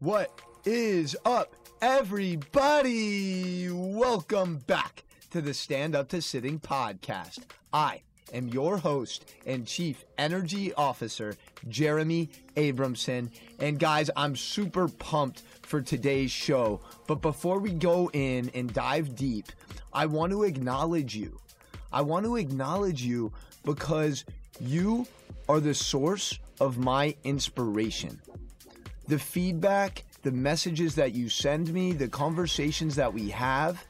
What is up, everybody? Welcome back to the Stand Up to Sitting podcast. I am your host and Chief Energy Officer, Jeremy Abramson. And guys, I'm super pumped for today's show. But before we go in and dive deep, I want to acknowledge you. I want to acknowledge you because you are the source of my inspiration. The feedback, the messages that you send me, the conversations that we have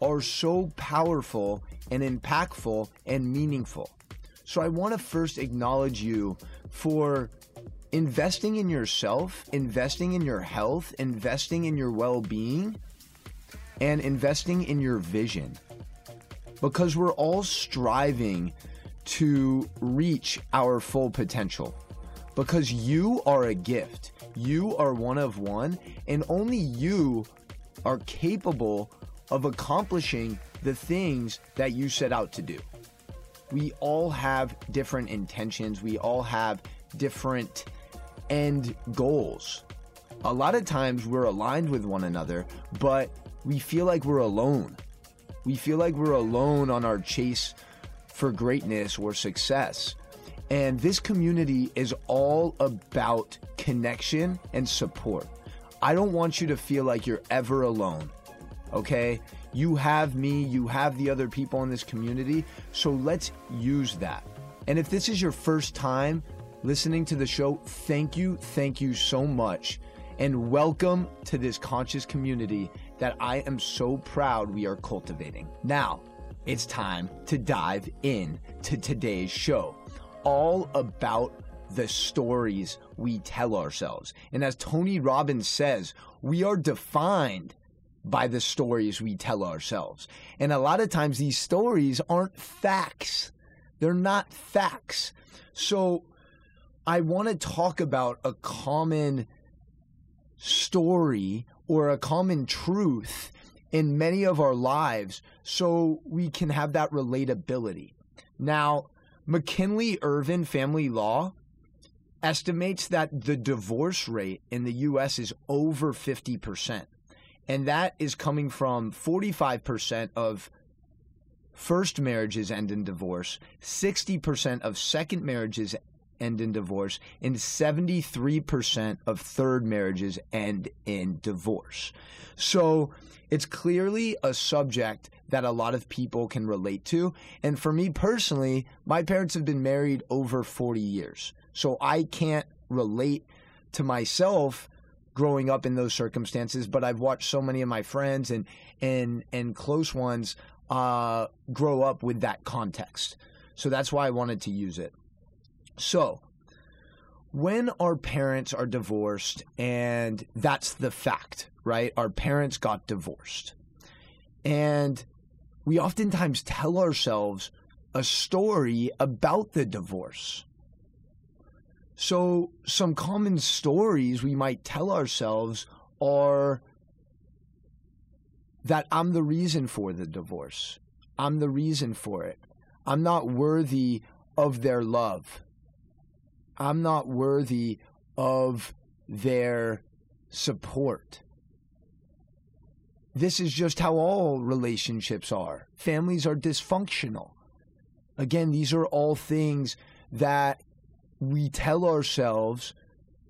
are so powerful and impactful and meaningful. So I want to first acknowledge you for investing in yourself, investing in your health, investing in your well being, and investing in your vision. Because we're all striving to reach our full potential. Because you are a gift, you are one of one, and only you are capable of accomplishing the things that you set out to do. We all have different intentions, we all have different end goals. A lot of times we're aligned with one another, but we feel like we're alone. We feel like we're alone on our chase for greatness or success. And this community is all about connection and support. I don't want you to feel like you're ever alone. Okay? You have me, you have the other people in this community, so let's use that. And if this is your first time listening to the show, thank you, thank you so much. And welcome to this conscious community that I am so proud we are cultivating. Now, it's time to dive in to today's show, all about the stories we tell ourselves. And as Tony Robbins says, we are defined by the stories we tell ourselves. And a lot of times these stories aren't facts. They're not facts. So I want to talk about a common story or a common truth in many of our lives so we can have that relatability. Now, McKinley Irvin Family Law estimates that the divorce rate in the US is over 50%. And that is coming from 45% of first marriages end in divorce, 60% of second marriages end in divorce, and 73% of third marriages end in divorce. So it's clearly a subject that a lot of people can relate to. And for me personally, my parents have been married over 40 years. So I can't relate to myself growing up in those circumstances, but I've watched so many of my friends and and and close ones uh, grow up with that context. So that's why I wanted to use it. So, when our parents are divorced, and that's the fact, right? Our parents got divorced. And we oftentimes tell ourselves a story about the divorce. So, some common stories we might tell ourselves are that I'm the reason for the divorce. I'm the reason for it. I'm not worthy of their love. I'm not worthy of their support. This is just how all relationships are. Families are dysfunctional. Again, these are all things that we tell ourselves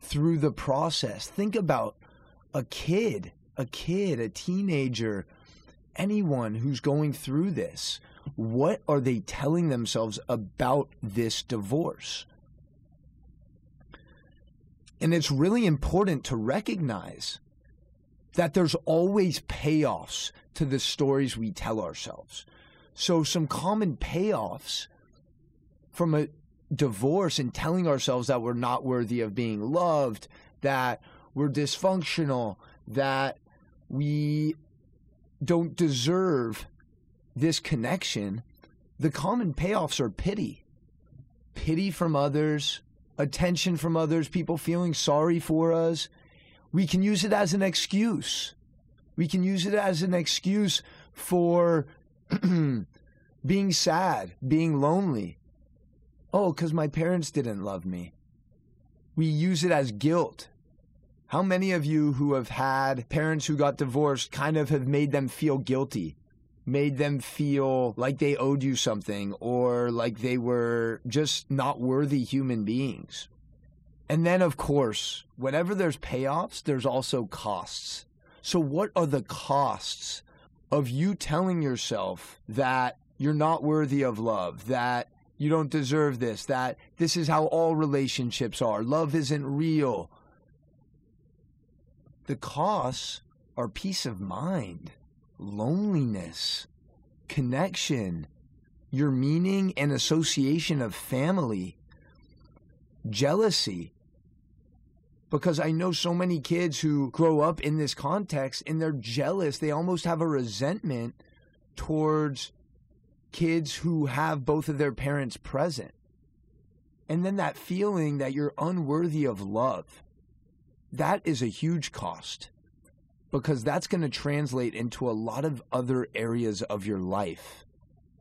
through the process. Think about a kid, a kid, a teenager, anyone who's going through this. What are they telling themselves about this divorce? And it's really important to recognize that there's always payoffs to the stories we tell ourselves. So, some common payoffs from a divorce and telling ourselves that we're not worthy of being loved, that we're dysfunctional, that we don't deserve this connection, the common payoffs are pity. Pity from others, attention from others, people feeling sorry for us. We can use it as an excuse. We can use it as an excuse for being sad, being lonely. Oh, because my parents didn't love me. We use it as guilt. How many of you who have had parents who got divorced kind of have made them feel guilty? Made them feel like they owed you something or like they were just not worthy human beings. And then, of course, whenever there's payoffs, there's also costs. So, what are the costs of you telling yourself that you're not worthy of love, that you don't deserve this, that this is how all relationships are, love isn't real? The costs are peace of mind, loneliness, connection, your meaning and association of family, jealousy, because I know so many kids who grow up in this context and they're jealous. They almost have a resentment towards kids who have both of their parents present. And then that feeling that you're unworthy of love. That is a huge cost because that's going to translate into a lot of other areas of your life.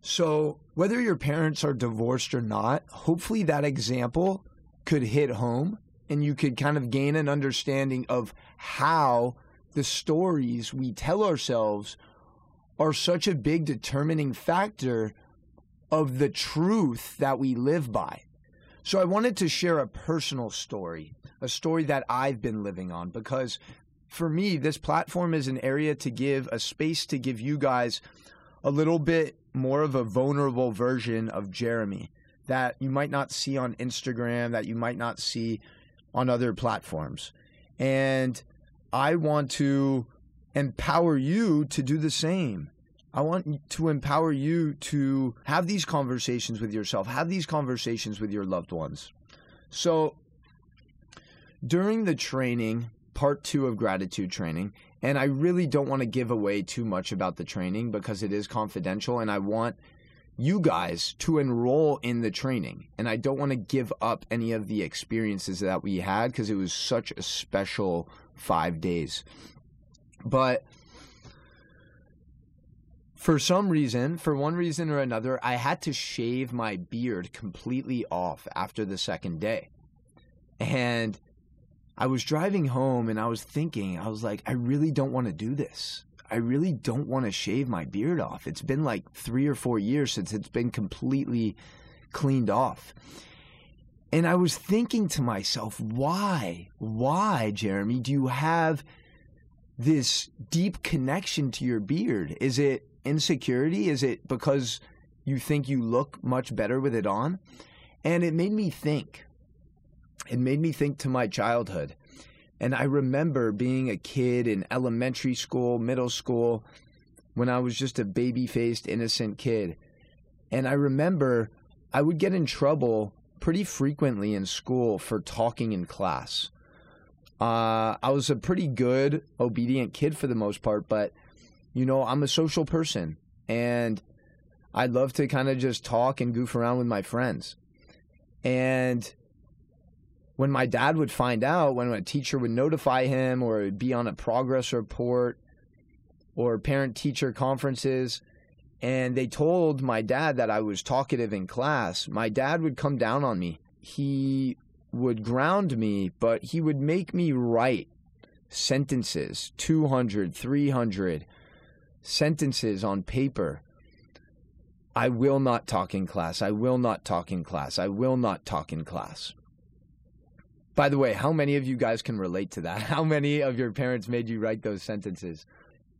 So, whether your parents are divorced or not, hopefully that example could hit home and you could kind of gain an understanding of how the stories we tell ourselves are such a big determining factor of the truth that we live by. So I wanted to share a personal story, a story that I've been living on because for me this platform is an area to give a space to give you guys a little bit more of a vulnerable version of Jeremy that you might not see on Instagram, that you might not see on other platforms. And I want to empower you to do the same. I want to empower you to have these conversations with yourself, have these conversations with your loved ones. So, during the training, part two of gratitude training, and I really don't want to give away too much about the training because it is confidential, and I want you guys to enroll in the training. And I don't want to give up any of the experiences that we had because it was such a special five days. But for some reason, for one reason or another, I had to shave my beard completely off after the second day. And I was driving home and I was thinking, I was like, I really don't want to do this. I really don't want to shave my beard off. It's been like three or four years since it's been completely cleaned off. And I was thinking to myself, why, why, Jeremy, do you have this deep connection to your beard? Is it insecurity? Is it because you think you look much better with it on? And it made me think. It made me think to my childhood. And I remember being a kid in elementary school, middle school, when I was just a baby faced, innocent kid. And I remember I would get in trouble pretty frequently in school for talking in class. Uh, I was a pretty good, obedient kid for the most part, but, you know, I'm a social person and I'd love to kind of just talk and goof around with my friends. And when my dad would find out, when a teacher would notify him or it would be on a progress report or parent teacher conferences, and they told my dad that I was talkative in class, my dad would come down on me. He would ground me, but he would make me write sentences 200, 300 sentences on paper. I will not talk in class. I will not talk in class. I will not talk in class. By the way, how many of you guys can relate to that? How many of your parents made you write those sentences?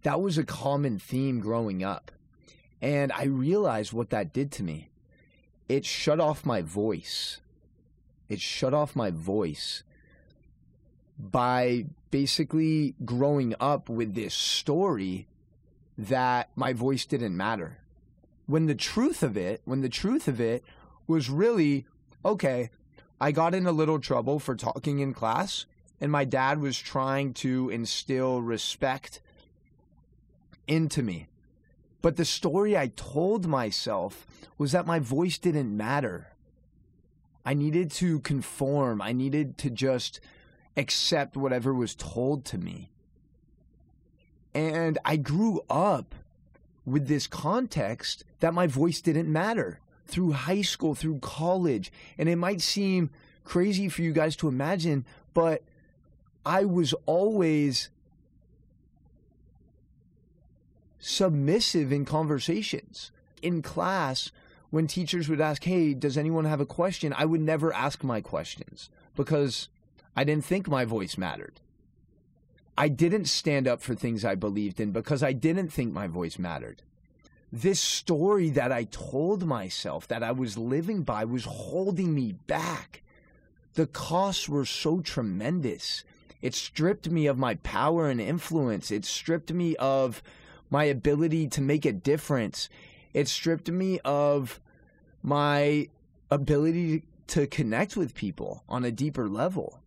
That was a common theme growing up. And I realized what that did to me. It shut off my voice. It shut off my voice by basically growing up with this story that my voice didn't matter. When the truth of it, when the truth of it was really, okay, I got in a little trouble for talking in class, and my dad was trying to instill respect into me. But the story I told myself was that my voice didn't matter. I needed to conform, I needed to just accept whatever was told to me. And I grew up with this context that my voice didn't matter through high school, through college. And it might seem crazy for you guys to imagine, but I was always submissive in conversations. In class, when teachers would ask, Hey, does anyone have a question? I would never ask my questions because I didn't think my voice mattered. I didn't stand up for things I believed in because I didn't think my voice mattered. This story that I told myself that I was living by was holding me back. The costs were so tremendous. It stripped me of my power and influence. It stripped me of my ability to make a difference. It stripped me of my ability to connect with people on a deeper level.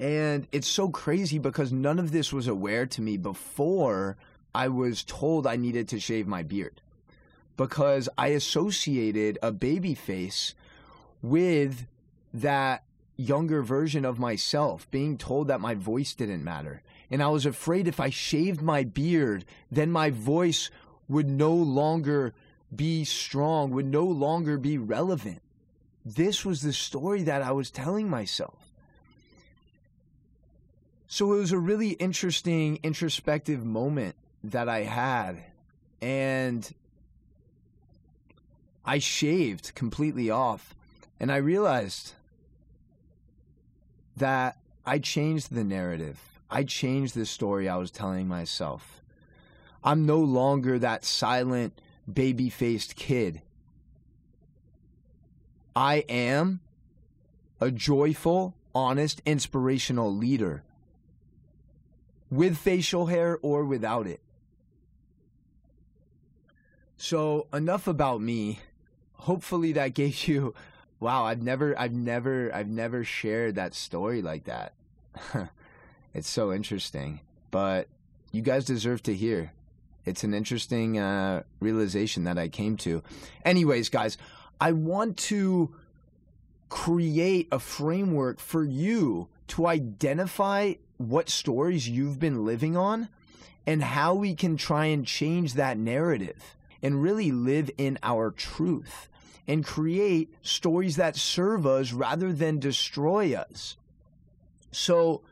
And it's so crazy because none of this was aware to me before I was told I needed to shave my beard. Because I associated a baby face with that younger version of myself, being told that my voice didn't matter. And I was afraid if I shaved my beard, then my voice would no longer be strong, would no longer be relevant. This was the story that I was telling myself. So it was a really interesting introspective moment that I had. And I shaved completely off. And I realized that I changed the narrative. I changed the story I was telling myself. I'm no longer that silent, baby faced kid. I am a joyful, honest, inspirational leader with facial hair or without it. So, enough about me. Hopefully that gave you wow, I've never I've never I've never shared that story like that. it's so interesting. But you guys deserve to hear. It's an interesting uh, realization that I came to. Anyways, guys, I want to create a framework for you to identify what stories you've been living on and how we can try and change that narrative and really live in our truth and create stories that serve us rather than destroy us. So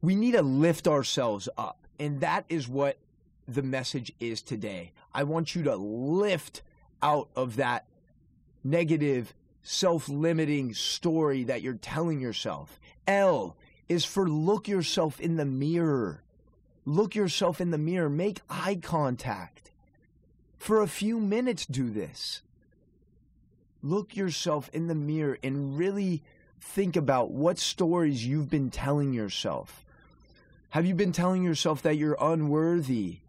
we need to lift ourselves up. And that is what the message is today. I want you to lift out of that negative, self limiting story that you're telling yourself. L is for look yourself in the mirror. Look yourself in the mirror. Make eye contact. For a few minutes, do this. Look yourself in the mirror and really think about what stories you've been telling yourself. Have you been telling yourself that you're unworthy,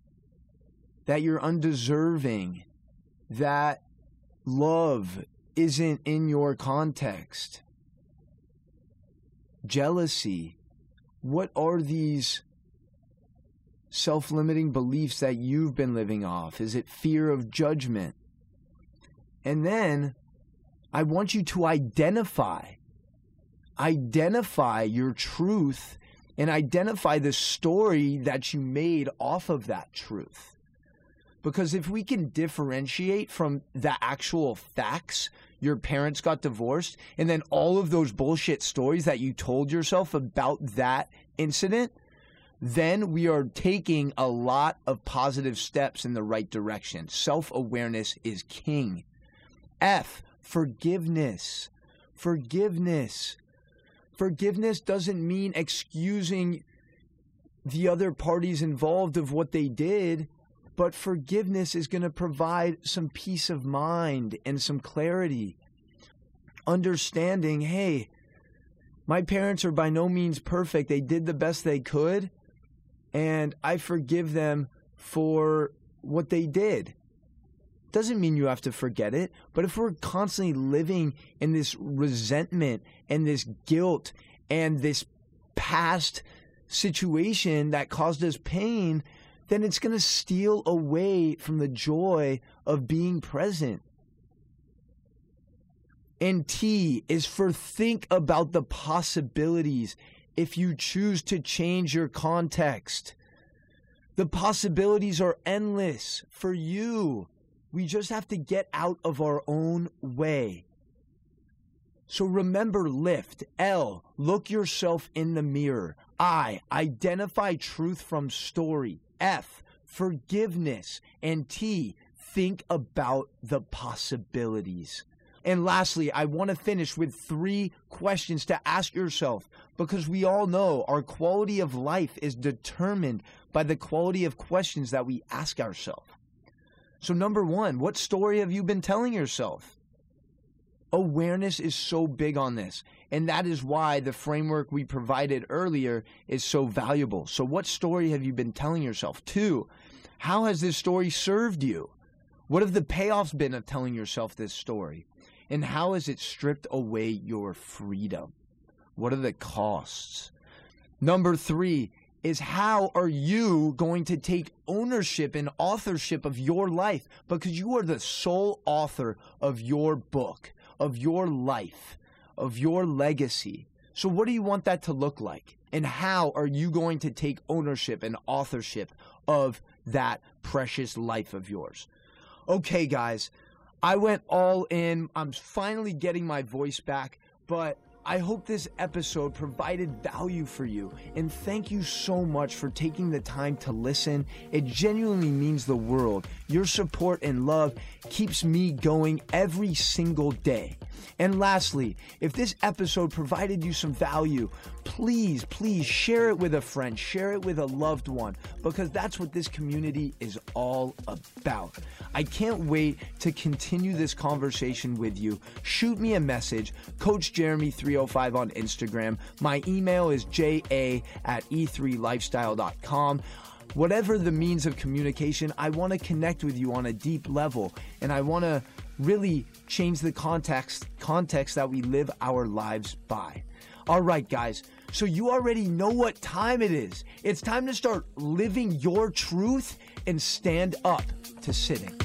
that you're undeserving, that love isn't in your context? jealousy. What are these self limiting beliefs that you've been living off? Is it fear of judgment? And then I want you to identify, identify your truth and identify the story that you made off of that truth. Because if we can differentiate from the actual facts, your parents got divorced, and then all of those bullshit stories that you told yourself about that incident, then we are taking a lot of positive steps in the right direction. Self awareness is king. F, forgiveness. Forgiveness. Forgiveness doesn't mean excusing the other parties involved of what they did but forgiveness is going to provide some peace of mind and some clarity. Understanding, hey, my parents are by no means perfect. They did the best they could, and I forgive them for what they did. Doesn't mean you have to forget it, but if we're constantly living in this resentment and this guilt and this past situation that caused us pain, then it's going to steal away from the joy of being present. And T is for think about the possibilities if you choose to change your context. The possibilities are endless for you. We just have to get out of our own way. So remember lift. L, look yourself in the mirror. I, identify truth from story. F, forgiveness. And T, think about the possibilities. And lastly, I want to finish with three questions to ask yourself because we all know our quality of life is determined by the quality of questions that we ask ourselves. So, number one, what story have you been telling yourself? awareness is so big on this. And that is why the framework we provided earlier is so valuable. So, what story have you been telling yourself? Two, how has this story served you? What have the payoffs been of telling yourself this story? And how has it stripped away your freedom? What are the costs? Number three is how are you going to take ownership and authorship of your life? Because you are the sole author of your book of your life, of your legacy. So, what do you want that to look like? And how are you going to take ownership and authorship of that precious life of yours? Okay, guys, I went all in. I'm finally getting my voice back, but I hope this episode provided value for you. And thank you so much for taking the time to listen. It genuinely means the world. Your support and love keeps me going every single day. And lastly, if this episode provided you some value, please, please share it with a friend, share it with a loved one, because that's what this community is all about. I can't wait to continue this conversation with you. Shoot me a message, Coach Jeremy305 on Instagram. My email is ja at e3lifestyle.com whatever the means of communication, I want to connect with you on a deep level and I want to really change the context context that we live our lives by. All right, guys. So you already know what time it is. It's time to start living your truth and stand up to sitting.